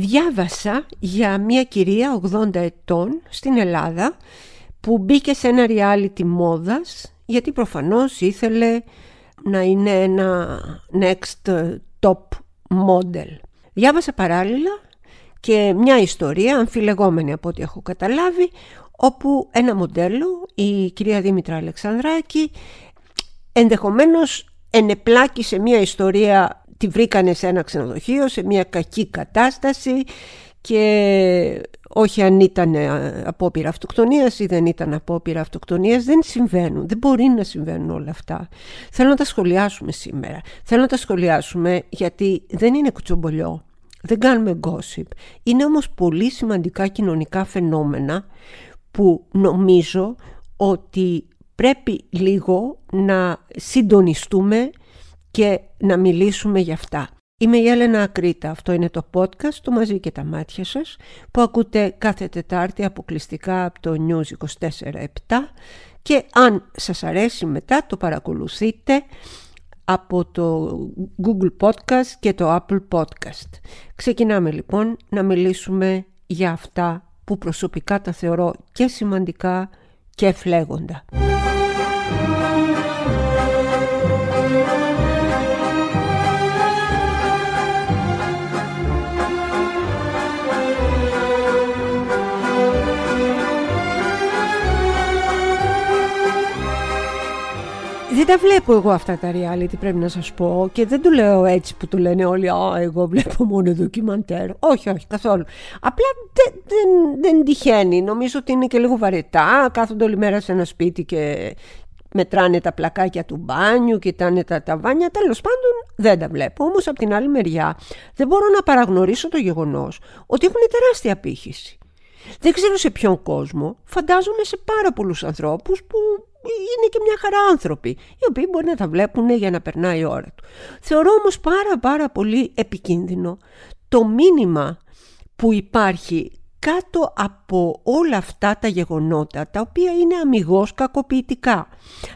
διάβασα για μια κυρία 80 ετών στην Ελλάδα που μπήκε σε ένα reality μόδας γιατί προφανώς ήθελε να είναι ένα next top model. Διάβασα παράλληλα και μια ιστορία αμφιλεγόμενη από ό,τι έχω καταλάβει όπου ένα μοντέλο, η κυρία Δήμητρα Αλεξανδράκη ενδεχομένως ενεπλάκη σε μια ιστορία τη βρήκανε σε ένα ξενοδοχείο, σε μια κακή κατάσταση και όχι αν ήταν ε, απόπειρα αυτοκτονίας ή δεν ήταν απόπειρα αυτοκτονίας, δεν συμβαίνουν, δεν μπορεί να συμβαίνουν όλα αυτά. Θέλω να τα σχολιάσουμε σήμερα. Θέλω να τα σχολιάσουμε γιατί δεν είναι κουτσομπολιό, δεν κάνουμε gossip. Είναι όμως πολύ σημαντικά κοινωνικά φαινόμενα που νομίζω ότι πρέπει λίγο να συντονιστούμε και να μιλήσουμε για αυτά. Είμαι η Έλενα Ακρίτα, αυτό είναι το podcast το μαζί και τα μάτια σας που ακούτε κάθε Τετάρτη αποκλειστικά από το News 24-7 και αν σας αρέσει μετά το παρακολουθείτε από το Google Podcast και το Apple Podcast. Ξεκινάμε λοιπόν να μιλήσουμε για αυτά που προσωπικά τα θεωρώ και σημαντικά και φλέγοντα. Δεν τα βλέπω εγώ αυτά τα reality πρέπει να σας πω και δεν το λέω έτσι που το λένε όλοι «Α, εγώ βλέπω μόνο ντοκιμαντέρ». Όχι, όχι, καθόλου. Απλά δεν, δεν, δεν τυχαίνει. Νομίζω ότι είναι και λίγο βαρετά. Κάθονται όλη μέρα σε ένα σπίτι και μετράνε τα πλακάκια του μπάνιου, κοιτάνε τα ταβάνια. Τέλος πάντων δεν τα βλέπω. Όμως από την άλλη μεριά δεν μπορώ να παραγνωρίσω το γεγονός ότι έχουν τεράστια πύχηση. Δεν ξέρω σε ποιον κόσμο, φαντάζομαι σε πάρα πολλούς ανθρώπους που είναι και μια χαρά άνθρωποι, οι οποίοι μπορεί να τα βλέπουν για να περνάει η ώρα του. Θεωρώ όμως πάρα πάρα πολύ επικίνδυνο το μήνυμα που υπάρχει κάτω από όλα αυτά τα γεγονότα τα οποία είναι αμυγός κακοποιητικά.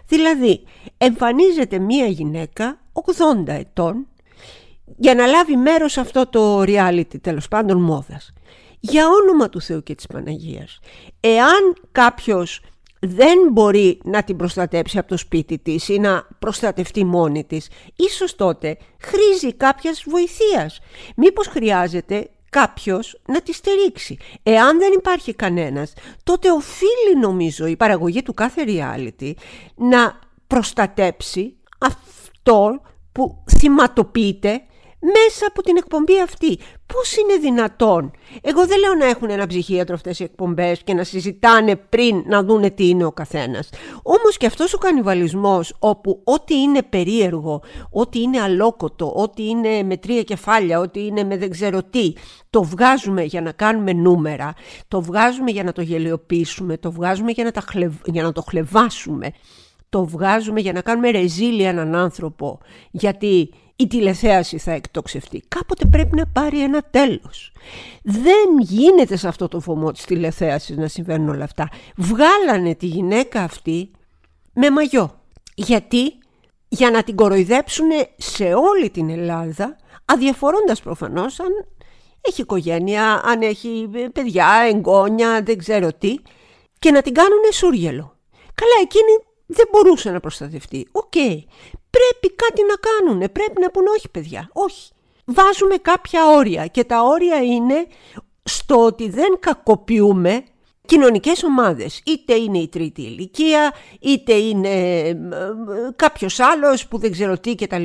Δηλαδή εμφανίζεται μία γυναίκα 80 ετών για να λάβει μέρος σε αυτό το reality τέλος πάντων μόδας. Για όνομα του Θεού και της Παναγίας. Εάν κάποιος δεν μπορεί να την προστατέψει από το σπίτι της ή να προστατευτεί μόνη της, ίσως τότε χρήζει κάποιας βοηθείας. Μήπως χρειάζεται κάποιος να τη στηρίξει. Εάν δεν υπάρχει κανένας, τότε οφείλει νομίζω η παραγωγή του κάθε reality να προστατέψει αυτό που θυματοποιείται μέσα από την εκπομπή αυτή. Πώς είναι δυνατόν; Εγώ δεν λέω να έχουν ένα ψυχίατρο αυτές οι εκπομπές και να συζητάνε πριν να δούνε τι είναι ο καθένας. Όμως και αυτός ο κανιβαλισμός όπου ό,τι είναι περίεργο, ό,τι είναι αλόκοτο, ό,τι είναι με τρία κεφάλια, ό,τι είναι με δεν ξέρω τι, το βγάζουμε για να κάνουμε νούμερα, το βγάζουμε για να το γελιοποιήσουμε, το βγάζουμε για να, τα για να το χλεβάσουμε, το βγάζουμε για να κάνουμε ρεζίλια έναν άνθρωπο, γιατί η τηλεθέαση θα εκτοξευτεί. Κάποτε πρέπει να πάρει ένα τέλος. Δεν γίνεται σε αυτό το φωμό της τηλεθέασης να συμβαίνουν όλα αυτά. Βγάλανε τη γυναίκα αυτή με μαγιό. Γιατί; Για να την κοροϊδέψουν σε όλη την Ελλάδα, αδιαφορώντας προφανώς αν έχει οικογένεια, αν έχει παιδιά, εγγόνια, δεν ξέρω τι, και να την κάνουν σούργελο. Καλά, εκείνη δεν μπορούσε να προστατευτεί. Οκ. Πρέπει κάτι να κάνουν. Πρέπει να πούνε όχι παιδιά. Όχι. Βάζουμε κάποια όρια και τα όρια είναι στο ότι δεν κακοποιούμε κοινωνικές ομάδες. Είτε είναι η τρίτη ηλικία, είτε είναι κάποιος άλλος που δεν ξέρω τι κτλ.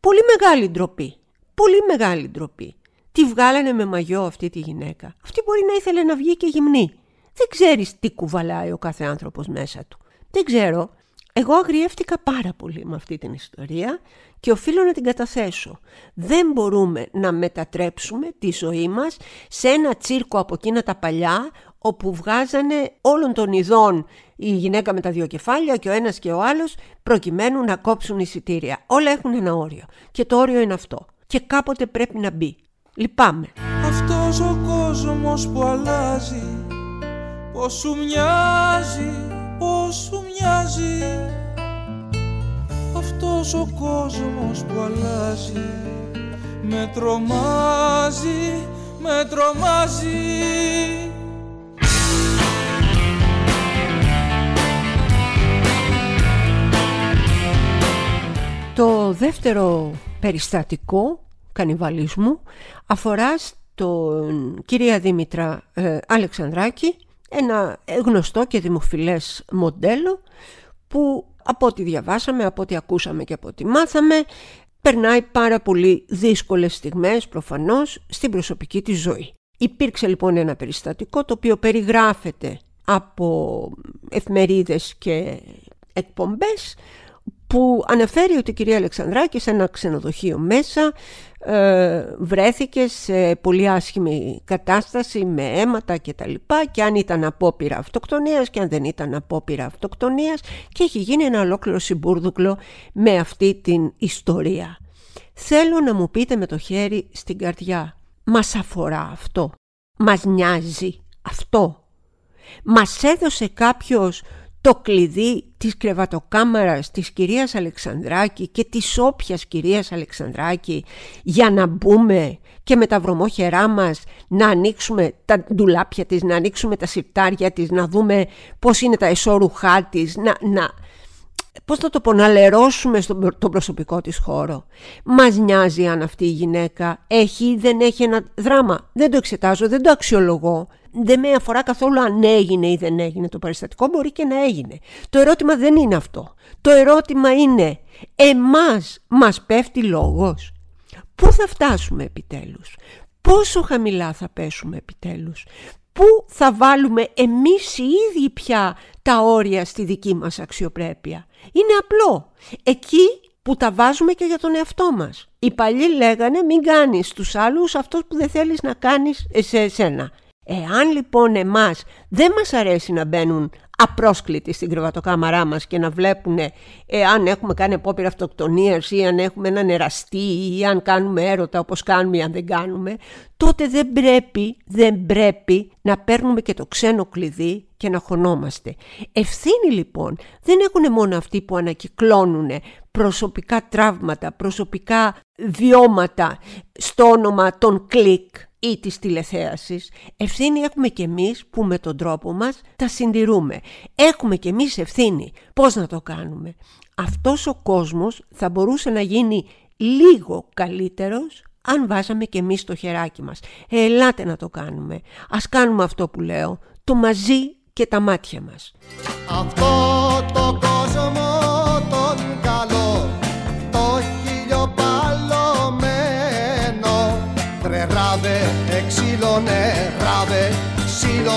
Πολύ μεγάλη ντροπή. Πολύ μεγάλη ντροπή. Τι βγάλανε με μαγιό αυτή τη γυναίκα. Αυτή μπορεί να ήθελε να βγει και γυμνή. Δεν ξέρεις τι κουβαλάει ο κάθε άνθρωπος μέσα του. Δεν ξέρω. Εγώ αγριεύτηκα πάρα πολύ με αυτή την ιστορία και οφείλω να την καταθέσω. Δεν μπορούμε να μετατρέψουμε τη ζωή μας σε ένα τσίρκο από εκείνα τα παλιά όπου βγάζανε όλων των ειδών η γυναίκα με τα δύο κεφάλια και ο ένας και ο άλλος προκειμένου να κόψουν εισιτήρια. Όλα έχουν ένα όριο και το όριο είναι αυτό και κάποτε πρέπει να μπει. Λυπάμαι. Αυτός ο κόσμος που αλλάζει πως σου μοιάζει πως σου μοιάζει αυτός ο κόσμος που αλλάζει. Με τρομάζει, με τρομάζει. Το δεύτερο περιστατικό κανιβαλισμού αφορά στον κυρία Δήμητρα ε, Αλεξανδράκη ένα γνωστό και δημοφιλές μοντέλο που από ό,τι διαβάσαμε, από ό,τι ακούσαμε και από ό,τι μάθαμε περνάει πάρα πολύ δύσκολες στιγμές προφανώς στην προσωπική της ζωή. Υπήρξε λοιπόν ένα περιστατικό το οποίο περιγράφεται από εφημερίδες και εκπομπές που αναφέρει ότι η κυρία Αλεξανδράκη σε ένα ξενοδοχείο μέσα ε, βρέθηκε σε πολύ άσχημη κατάσταση με αίματα και τα λοιπά και αν ήταν απόπειρα αυτοκτονίας και αν δεν ήταν απόπειρα αυτοκτονίας και έχει γίνει ένα ολόκληρο συμπούρδουκλο με αυτή την ιστορία. Θέλω να μου πείτε με το χέρι στην καρδιά, μας αφορά αυτό, μας νοιάζει αυτό; Μας έδωσε κάποιος το κλειδί της κρεβατοκάμαρας της κυρίας Αλεξανδράκη και της όποιας κυρίας Αλεξανδράκη για να μπούμε και με τα βρωμόχερά μας να ανοίξουμε τα ντουλάπια της, να ανοίξουμε τα σιρτάρια της, να δούμε πώς είναι τα εσώρουχά της, να, να, πώς θα το πω, να λερώσουμε στον τον προσωπικό της χώρο. Μας νοιάζει αν αυτή η γυναίκα έχει ή δεν έχει ένα δράμα. Δεν το εξετάζω, δεν το αξιολογώ δεν με αφορά καθόλου αν έγινε ή δεν έγινε το περιστατικό, μπορεί και να έγινε. Το ερώτημα δεν είναι αυτό. Το ερώτημα είναι, εμάς μας πέφτει λόγος; Πού θα φτάσουμε επιτέλους, πόσο χαμηλά θα πέσουμε επιτέλους, πού θα βάλουμε εμείς οι ίδιοι πια τα όρια στη δική μας αξιοπρέπεια; Είναι απλό. Εκεί που τα βάζουμε και για τον εαυτό μας. Οι παλιοί λέγανε μην κάνεις τους άλλους αυτό που δεν θέλεις να κάνεις σε εσένα. Εάν λοιπόν εμάς δεν μας αρέσει να μπαίνουν απρόσκλητοι στην κρεβατοκάμαρά μας και να βλέπουν εάν έχουμε κάνει απόπειρα αυτοκτονίας ή αν έχουμε έναν εραστή ή αν κάνουμε έρωτα όπως κάνουμε ή αν δεν κάνουμε, τότε δεν πρέπει, δεν πρέπει να παίρνουμε και το ξένο κλειδί και να χωνόμαστε. Ευθύνη λοιπόν δεν έχουν μόνο αυτοί που ανακυκλώνουν προσωπικά τραύματα, προσωπικά βιώματα στο όνομα των κλικ ή της τηλεθέασης. Ευθύνη έχουμε και εμείς που με τον τρόπο μας τα συντηρούμε. Έχουμε και εμείς ευθύνη. Πώς να το κάνουμε; Αυτός ο κόσμος θα μπορούσε να γίνει λίγο καλύτερος αν βάζαμε και εμείς το χεράκι μας. Ε, ελάτε να το κάνουμε. Ας κάνουμε αυτό που λέω. Το μαζί και τα μάτια μας. Αυτό το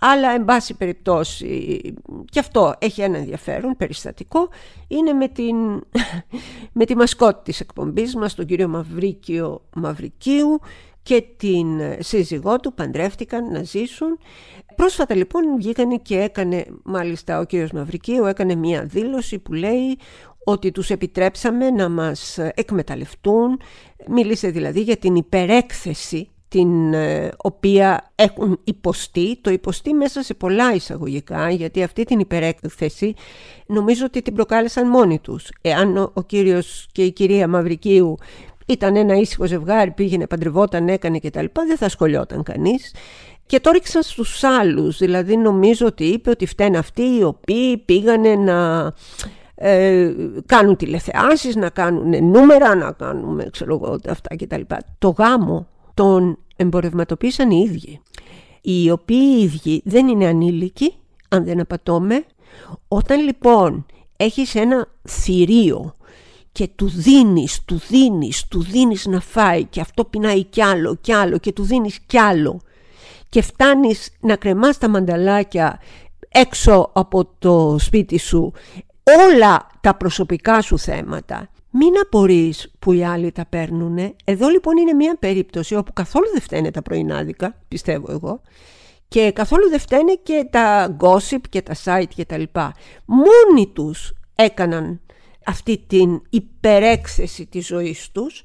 αλλά εν πάση περιπτώσει και αυτό έχει ένα ενδιαφέρον περιστατικό είναι με, την, με τη μασκότη της εκπομπής μας τον κύριο Μαυρίκιο Μαυρικίου και την σύζυγό του παντρεύτηκαν να ζήσουν πρόσφατα λοιπόν βγήκανε και έκανε μάλιστα ο κύριος Μαυρικίου έκανε μια δήλωση που λέει ότι τους επιτρέψαμε να μας εκμεταλλευτούν. Μίλησε δηλαδή για την υπερέκθεση την ε, οποία έχουν υποστεί, το υποστεί μέσα σε πολλά εισαγωγικά, γιατί αυτή την υπερέκθεση νομίζω ότι την προκάλεσαν μόνοι τους. Εάν ο, ο κύριος και η κυρία Μαυρικίου ήταν ένα ήσυχο ζευγάρι, πήγαινε, παντρευόταν, έκανε κτλ. Δεν θα σχολιόταν κανείς. Και το ρίξαν στους άλλους, δηλαδή νομίζω ότι είπε ότι φταίνουν αυτοί οι οποίοι πήγανε να ε, κάνουν τηλεθεάσεις, να κάνουν νούμερα, να κάνουν ξέρω εγώ, αυτά κτλ. Το γάμο τον εμπορευματοποίησαν οι ίδιοι. Οι οποίοι οι ίδιοι δεν είναι ανήλικοι, αν δεν απατώμε. Όταν λοιπόν έχεις ένα θηρίο και του δίνεις, του δίνεις, του δίνεις να φάει και αυτό πεινάει κι άλλο κι άλλο και του δίνεις κι άλλο και φτάνεις να κρεμάς τα μανταλάκια έξω από το σπίτι σου όλα τα προσωπικά σου θέματα. Μην απορείς που οι άλλοι τα παίρνουν. Εδώ λοιπόν είναι μια περίπτωση όπου καθόλου δεν φταίνε τα πρωινάδικα, πιστεύω εγώ, Και καθόλου δεν φταίνε και τα gossip και τα site και τα λοιπά. Μόνοι τους έκαναν αυτή την υπερέξεση της ζωής τους.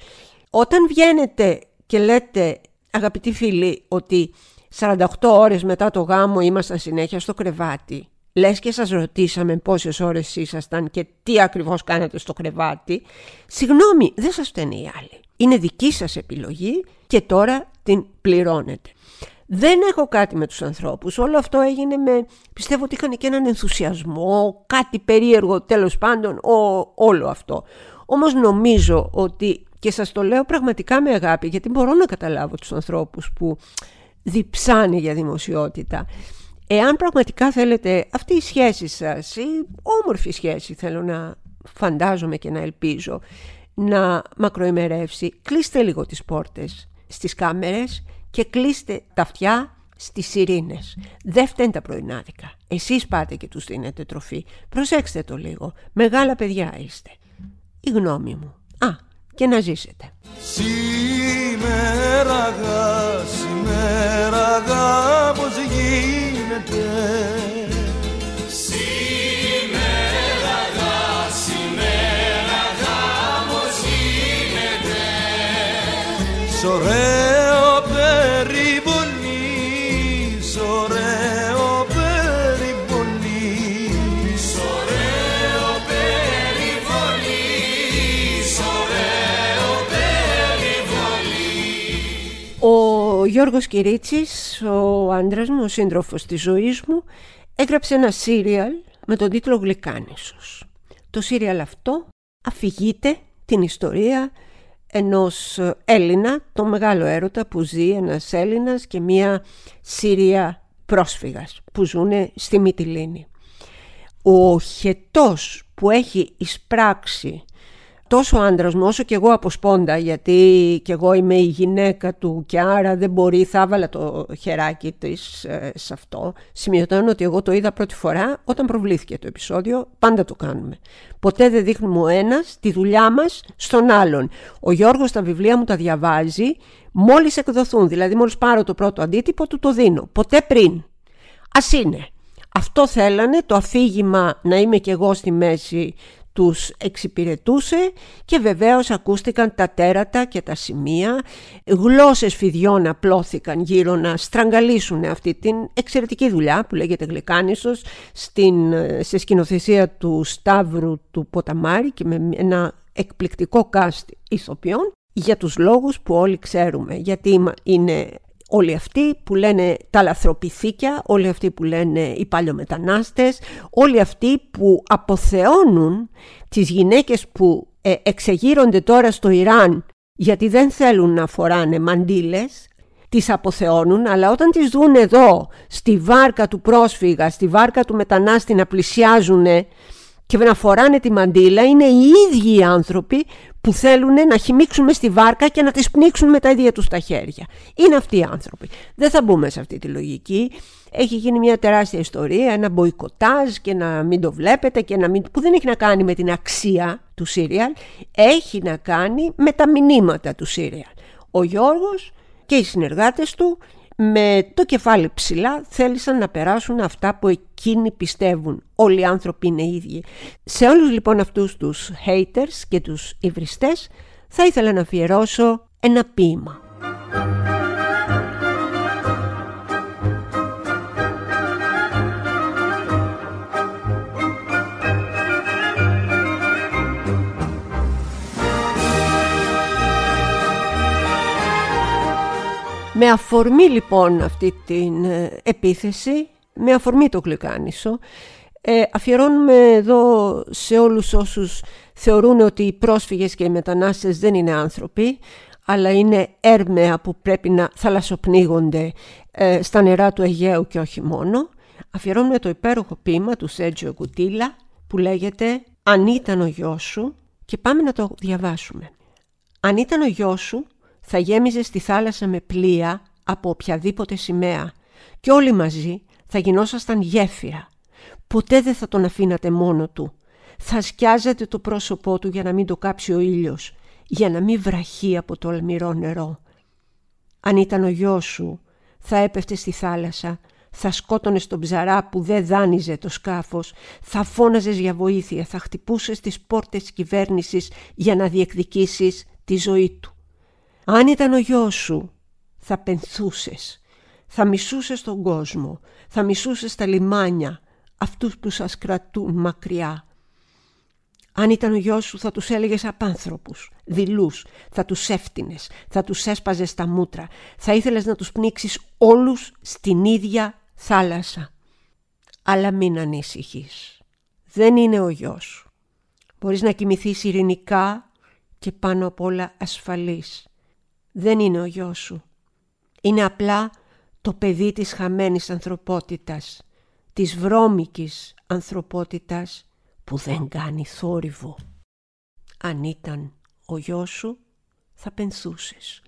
Όταν βγαίνετε και λέτε αγαπητοί φίλοι ότι 48 ώρες μετά το γάμο ήμασταν συνέχεια στο κρεβάτι λες και σας ρωτήσαμε πόσες ώρες ήσασταν και τι ακριβώς κάνατε στο κρεβάτι συγγνώμη δεν σας φταίνει οι άλλοι είναι δική σας επιλογή και τώρα την πληρώνετε δεν έχω κάτι με τους ανθρώπους. Όλο αυτό έγινε με... Πιστεύω ότι είχαν και έναν ενθουσιασμό, κάτι περίεργο τέλος πάντων, όλο αυτό. Όμως νομίζω ότι, και σας το λέω πραγματικά με αγάπη, γιατί μπορώ να καταλάβω τους ανθρώπους που διψάνε για δημοσιότητα. Εάν πραγματικά θέλετε αυτή η σχέση σας, η όμορφη σχέση θέλω να φαντάζομαι και να ελπίζω, να μακροημερεύσει, κλείστε λίγο τις πόρτες στις κάμερες και κλείστε τα αυτιά στις ειρήνες. Δεν φταίνουν τα πρωινάδικα. Εσείς πάτε και τους δίνετε τροφή. Προσέξτε το λίγο. Μεγάλα παιδιά είστε. Η γνώμη μου. Α, και να ζήσετε. Σήμερα γα, σήμερα γα, πώς γίνεται. Σήμερα γα, σήμερα γα, πώς γίνεται Ο Γιώργος Κυρίτσης, ο άντρας μου, ο σύντροφος της ζωής μου, έγραψε ένα σύριαλ με τον τίτλο Γλυκάνησος. Το σύριαλ αυτό αφηγείται την ιστορία ενός Έλληνα, τον μεγάλο έρωτα που ζει ένας Έλληνας και μία Σύρια πρόσφυγας που ζουν στη Μυτιλίνη. Ο χετός που έχει εισπράξει τόσο ο άντρας μου όσο και εγώ από σπόντα γιατί και εγώ είμαι η γυναίκα του και άρα δεν μπορεί, θα έβαλα το χεράκι της ε, σε αυτό. Σημειωτώνω ότι εγώ το είδα πρώτη φορά όταν προβλήθηκε το επεισόδιο, πάντα το κάνουμε. Ποτέ δεν δείχνουμε ο ένας τη δουλειά μας στον άλλον. Ο Γιώργος τα βιβλία μου τα διαβάζει μόλις εκδοθούν, δηλαδή μόλις πάρω το πρώτο αντίτυπο του το δίνω, ποτέ πριν. Ας είναι. Αυτό θέλανε, το αφήγημα να είμαι και εγώ στη μέση τους εξυπηρετούσε και βεβαίως ακούστηκαν τα τέρατα και τα σημεία. Γλώσσες φιδιών απλώθηκαν γύρω να στραγγαλίσουν αυτή την εξαιρετική δουλειά που λέγεται Γλυκάνησος στην, σε σκηνοθεσία του Σταύρου του Ποταμάρη και με ένα εκπληκτικό κάστ ηθοποιών για τους λόγους που όλοι ξέρουμε γιατί είναι όλοι αυτοί που λένε τα λαθροπηθήκια, όλοι αυτοί που λένε οι παλιομετανάστες, όλοι αυτοί που αποθεώνουν τις γυναίκες που ε, εξεγείρονται τώρα στο Ιράν γιατί δεν θέλουν να φοράνε μαντίλες, τις αποθεώνουν, αλλά όταν τις δουν εδώ, στη βάρκα του πρόσφυγα, στη βάρκα του μετανάστη να πλησιάζουν και να φοράνε τη μαντίλα, είναι οι ίδιοι οι άνθρωποι που θέλουν να χυμίξουν στη βάρκα και να τις πνίξουν με τα ίδια τους τα χέρια. Είναι αυτοί οι άνθρωποι. Δεν θα μπούμε σε αυτή τη λογική. Έχει γίνει μια τεράστια ιστορία, ένα μποϊκοτάζ και να μην το βλέπετε και να μην... που δεν έχει να κάνει με την αξία του σύριαλ, έχει να κάνει με τα μηνύματα του σύριαλ. Ο Γιώργος και οι συνεργάτες του με το κεφάλι ψηλά θέλησαν να περάσουν αυτά που εκείνοι πιστεύουν. Όλοι οι άνθρωποι είναι ίδιοι. Σε όλους λοιπόν αυτούς τους haters και τους υβριστές θα ήθελα να αφιερώσω ένα ποίημα. Με αφορμή λοιπόν αυτή την ε, επίθεση, με αφορμή το γλυκάνισο, ε, αφιερώνουμε εδώ σε όλους όσους θεωρούν ότι οι πρόσφυγες και οι μετανάστες δεν είναι άνθρωποι, αλλά είναι έρμεα που πρέπει να θαλασσοπνίγονται ε, στα νερά του Αιγαίου και όχι μόνο. Αφιερώνουμε το υπέροχο ποίημα του Σέτζιο Κουτίλα που λέγεται «Αν ήταν ο γιος σου» και πάμε να το διαβάσουμε. «Αν ήταν ο γιος σου θα γέμιζε στη θάλασσα με πλοία από οποιαδήποτε σημαία και όλοι μαζί θα γινόσασταν γέφυρα. Ποτέ δεν θα τον αφήνατε μόνο του. Θα σκιάζατε το πρόσωπό του για να μην το κάψει ο ήλιος, για να μην βραχεί από το αλμυρό νερό. Αν ήταν ο γιος σου, θα έπεφτε στη θάλασσα θα σκότωνε τον ψαρά που δεν δάνειζε το σκάφος, θα φώναζες για βοήθεια, θα χτυπούσες τις πόρτες της κυβέρνησης για να διεκδικήσεις τη ζωή του. Αν ήταν ο γιος σου, θα πενθούσες, θα μισούσες τον κόσμο, θα μισούσες τα λιμάνια, αυτούς που σας κρατούν μακριά. Αν ήταν ο γιος σου θα τους έλεγες απάνθρωπους, δειλούς, θα τους έφτινες, θα τους έσπαζες τα μούτρα, θα ήθελες να τους πνίξεις όλους στην ίδια θάλασσα. Αλλά μην ανησυχείς. Δεν είναι ο γιος σου. Μπορείς να κοιμηθείς ειρηνικά και πάνω απ' όλα ασφαλής. Δεν είναι ο γιος σου. Είναι απλά το παιδί της χαμένης ανθρωπότητας, της βρώμικης ανθρωπότητας που δεν κάνει θόρυβο. Αν ήταν ο γιος σου θα πενθούσες.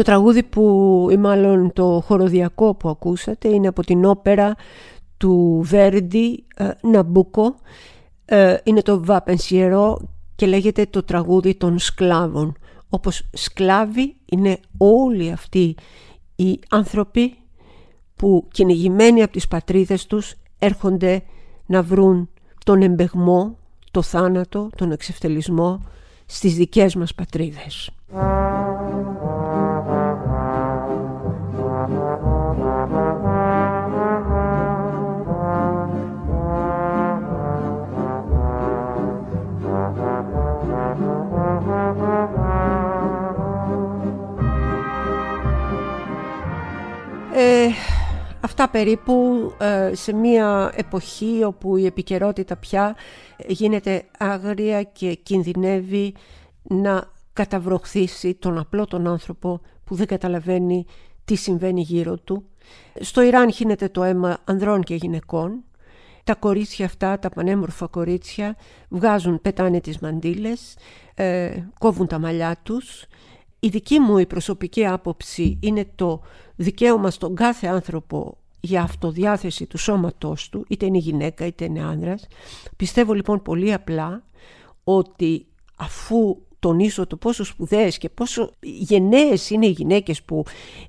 Το τραγούδι που ή μάλλον το χοροδιακό που ακούσατε είναι από την όπερα του Βέρντι ε, Ναμπούκο ε, είναι το Βαπενσιερό και λέγεται το τραγούδι των σκλάβων όπως σκλάβοι είναι όλοι αυτοί οι άνθρωποι που κυνηγημένοι από τις πατρίδες τους έρχονται να βρουν τον εμπεγμό, το θάνατο, τον εξευτελισμό στις δικές μας πατρίδες. Αυτά περίπου ε, σε μια εποχή όπου η επικαιρότητα πια γίνεται άγρια και κινδυνεύει να καταβροχθήσει τον απλό τον άνθρωπο που δεν καταλαβαίνει τι συμβαίνει γύρω του. Στο Ιράν χύνεται το αίμα ανδρών και γυναικών. Τα κορίτσια αυτά, τα πανέμορφα κορίτσια, βγάζουν, πετάνε τις μαντήλες, ε, κόβουν τα μαλλιά τους. Η δική μου η προσωπική άποψη είναι το δικαίωμα στον κάθε άνθρωπο για αυτοδιάθεση του σώματός του, είτε είναι γυναίκα είτε είναι άνδρας. Πιστεύω λοιπόν πολύ απλά ότι αφού τονίσω το πόσο σπουδαίες και πόσο γενναίες είναι οι γυναίκες που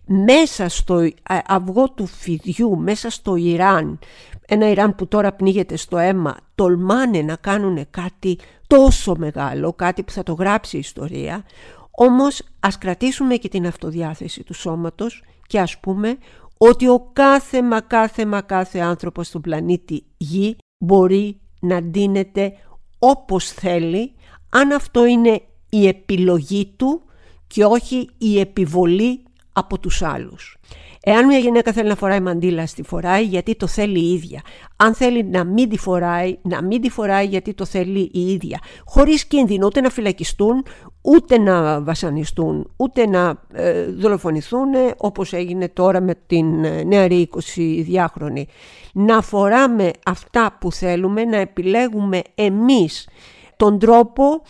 μέσα στο αυγό του φιδιού, μέσα στο Ιράν, ένα Ιράν που τώρα πνίγεται στο αίμα, τολμάνε να κάνουν κάτι τόσο μεγάλο, κάτι που θα το γράψει η ιστορία, όμως ας κρατήσουμε και την αυτοδιάθεση του σώματος και ας πούμε ότι ο κάθε μα κάθε μα κάθε άνθρωπος στον πλανήτη Γη μπορεί να ντύνεται όπως θέλει αν αυτό είναι η επιλογή του και όχι η επιβολή από τους άλλους. Εάν μια γυναίκα θέλει να φοράει μαντήλα, τη φοράει γιατί το θέλει η ίδια. Αν θέλει να μην τη φοράει, να μην τη φοράει γιατί το θέλει η ίδια. Χωρίς κίνδυνο ούτε να φυλακιστούν, ούτε να βασανιστούν, ούτε να ε, δολοφονηθούν όπως έγινε τώρα με την ε, νεαρή 22χρονη. Να φοράμε αυτά που θέλουμε, να επιλέγουμε εμείς τον τρόπο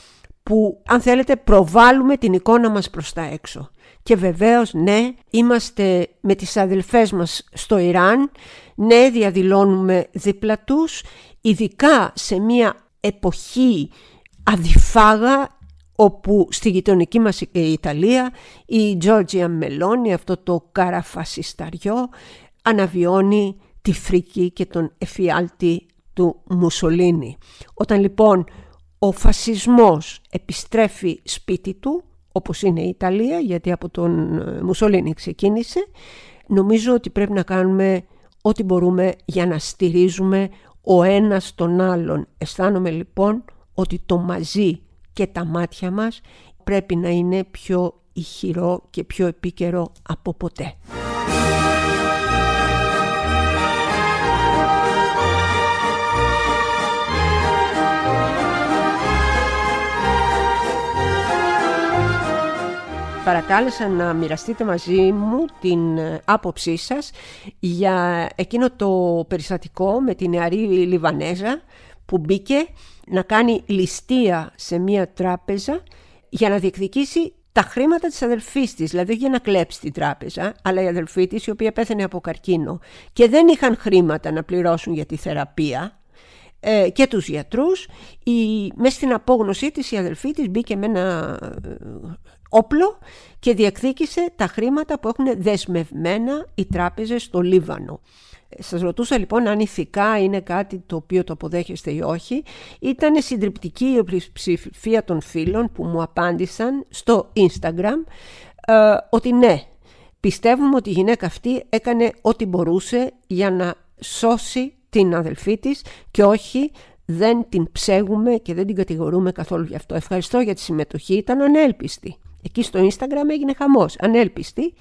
που αν θέλετε προβάλλουμε την εικόνα μας προς τα έξω. Και βεβαίως ναι, είμαστε με τις αδελφές μας στο Ιράν, ναι διαδηλώνουμε δίπλα τους, ειδικά σε μια εποχή αδιφάγα όπου στη γειτονική μας Ιταλία η Τζόρτζια Μελώνη, αυτό το καραφασισταριό, αναβιώνει τη φρίκη και τον εφιάλτη του Μουσολίνη. Όταν λοιπόν ο φασισμός επιστρέφει σπίτι του, όπως είναι η Ιταλία, γιατί από τον ε, Μουσολίνη ξεκίνησε, νομίζω ότι πρέπει να κάνουμε ό,τι μπορούμε για να στηρίζουμε ο ένας τον άλλον. Αισθάνομαι λοιπόν ότι το μαζί και τα μάτια μας πρέπει να είναι πιο ηχηρό και πιο επίκαιρο από ποτέ. Παρακάλεσα να μοιραστείτε μαζί μου την ε, άποψή σας για εκείνο το περιστατικό με την νεαρή Λιβανέζα που μπήκε να κάνει ληστεία σε μία τράπεζα για να διεκδικήσει τα χρήματα της αδελφής της, δηλαδή για να κλέψει την τράπεζα, αλλά η αδελφή της η οποία πέθανε από καρκίνο και δεν είχαν χρήματα να πληρώσουν για τη θεραπεία ε, και τους γιατρούς, η, μέσα στην απόγνωσή της η αδελφή της μπήκε με ένα ε, όπλο και διεκδίκησε τα χρήματα που έχουν δεσμευμένα οι τράπεζες στο Λίβανο. Σας ρωτούσα λοιπόν αν ηθικά είναι κάτι το οποίο το αποδέχεστε ή όχι. Ήταν συντριπτική η πλειοψηφία των φίλων που μου απάντησαν στο Instagram ε, ότι ναι, πιστεύουμε ότι η γυναίκα αυτή έκανε ό,τι μπορούσε για να σώσει την αδελφή της και όχι δεν την ψέγουμε και δεν την κατηγορούμε καθόλου γι' αυτό. Ευχαριστώ για τη συμμετοχή, ήταν ανέλπιστη. Εκεί στο Instagram έγινε χαμός, ανέλπιστη.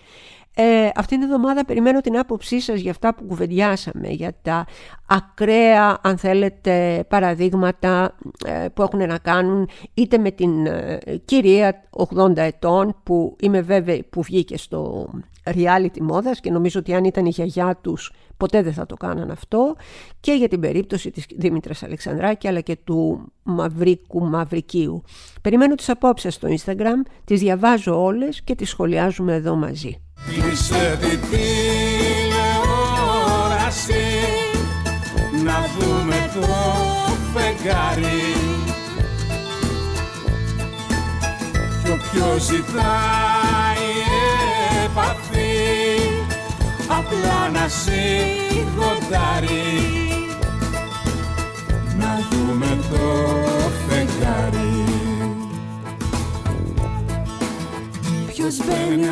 Ε, αυτήν την εβδομάδα περιμένω την άποψή σας για αυτά που κουβεντιάσαμε, για τα ακραία, αν θέλετε, παραδείγματα ε, που έχουν να κάνουν είτε με την ε, κυρία 80 ετών που είμαι βέβαιη που βγήκε στο reality μόδας και νομίζω ότι αν ήταν η γιαγιά τους ποτέ δεν θα το κάναν αυτό και για την περίπτωση της Δήμητρας Αλεξανδράκη αλλά και του Μαυρίκου Μαυρικίου. Περιμένω τις απόψεις στο Instagram, τις διαβάζω όλες και τις σχολιάζουμε εδώ μαζί. Κλείσε τη τηλεόραση να δούμε το φεγγάρι. Κι όποιος ζητάει επαφή απλά να σιγοντάρει να δούμε το φεγγάρι. Ποιος μπαίνει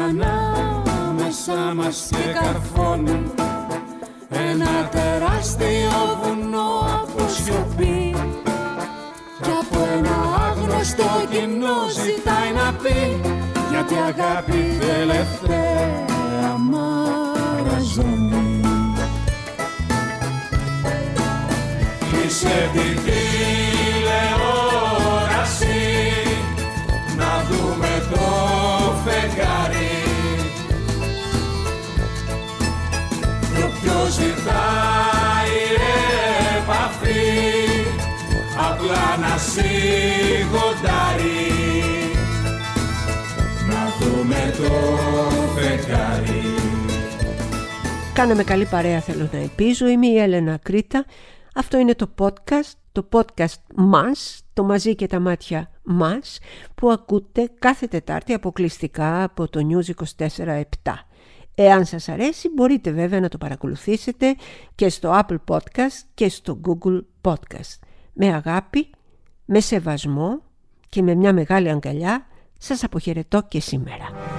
ανάμεσα μας και καρφώνει ένα τεράστιο βουνό από σιωπή. Κι από ένα άγνωστο κοινό ζητάει να πει γιατί αγάπη τελευταία μαραζώνει Κλείσε να σιγοντάρει να δούμε το φεγγάρι Κάναμε καλή παρέα θέλω να ελπίζω. Είμαι η Έλενα Κρήτα. Αυτό είναι το podcast, το podcast μας, το μαζί και τα μάτια μας, που ακούτε κάθε Τετάρτη αποκλειστικά από το News 24-7. Εάν σας αρέσει μπορείτε βέβαια να το παρακολουθήσετε και στο Apple Podcast και στο Google Podcast. Με αγάπη, με σεβασμό και με μια μεγάλη αγκαλιά σας αποχαιρετώ και σήμερα.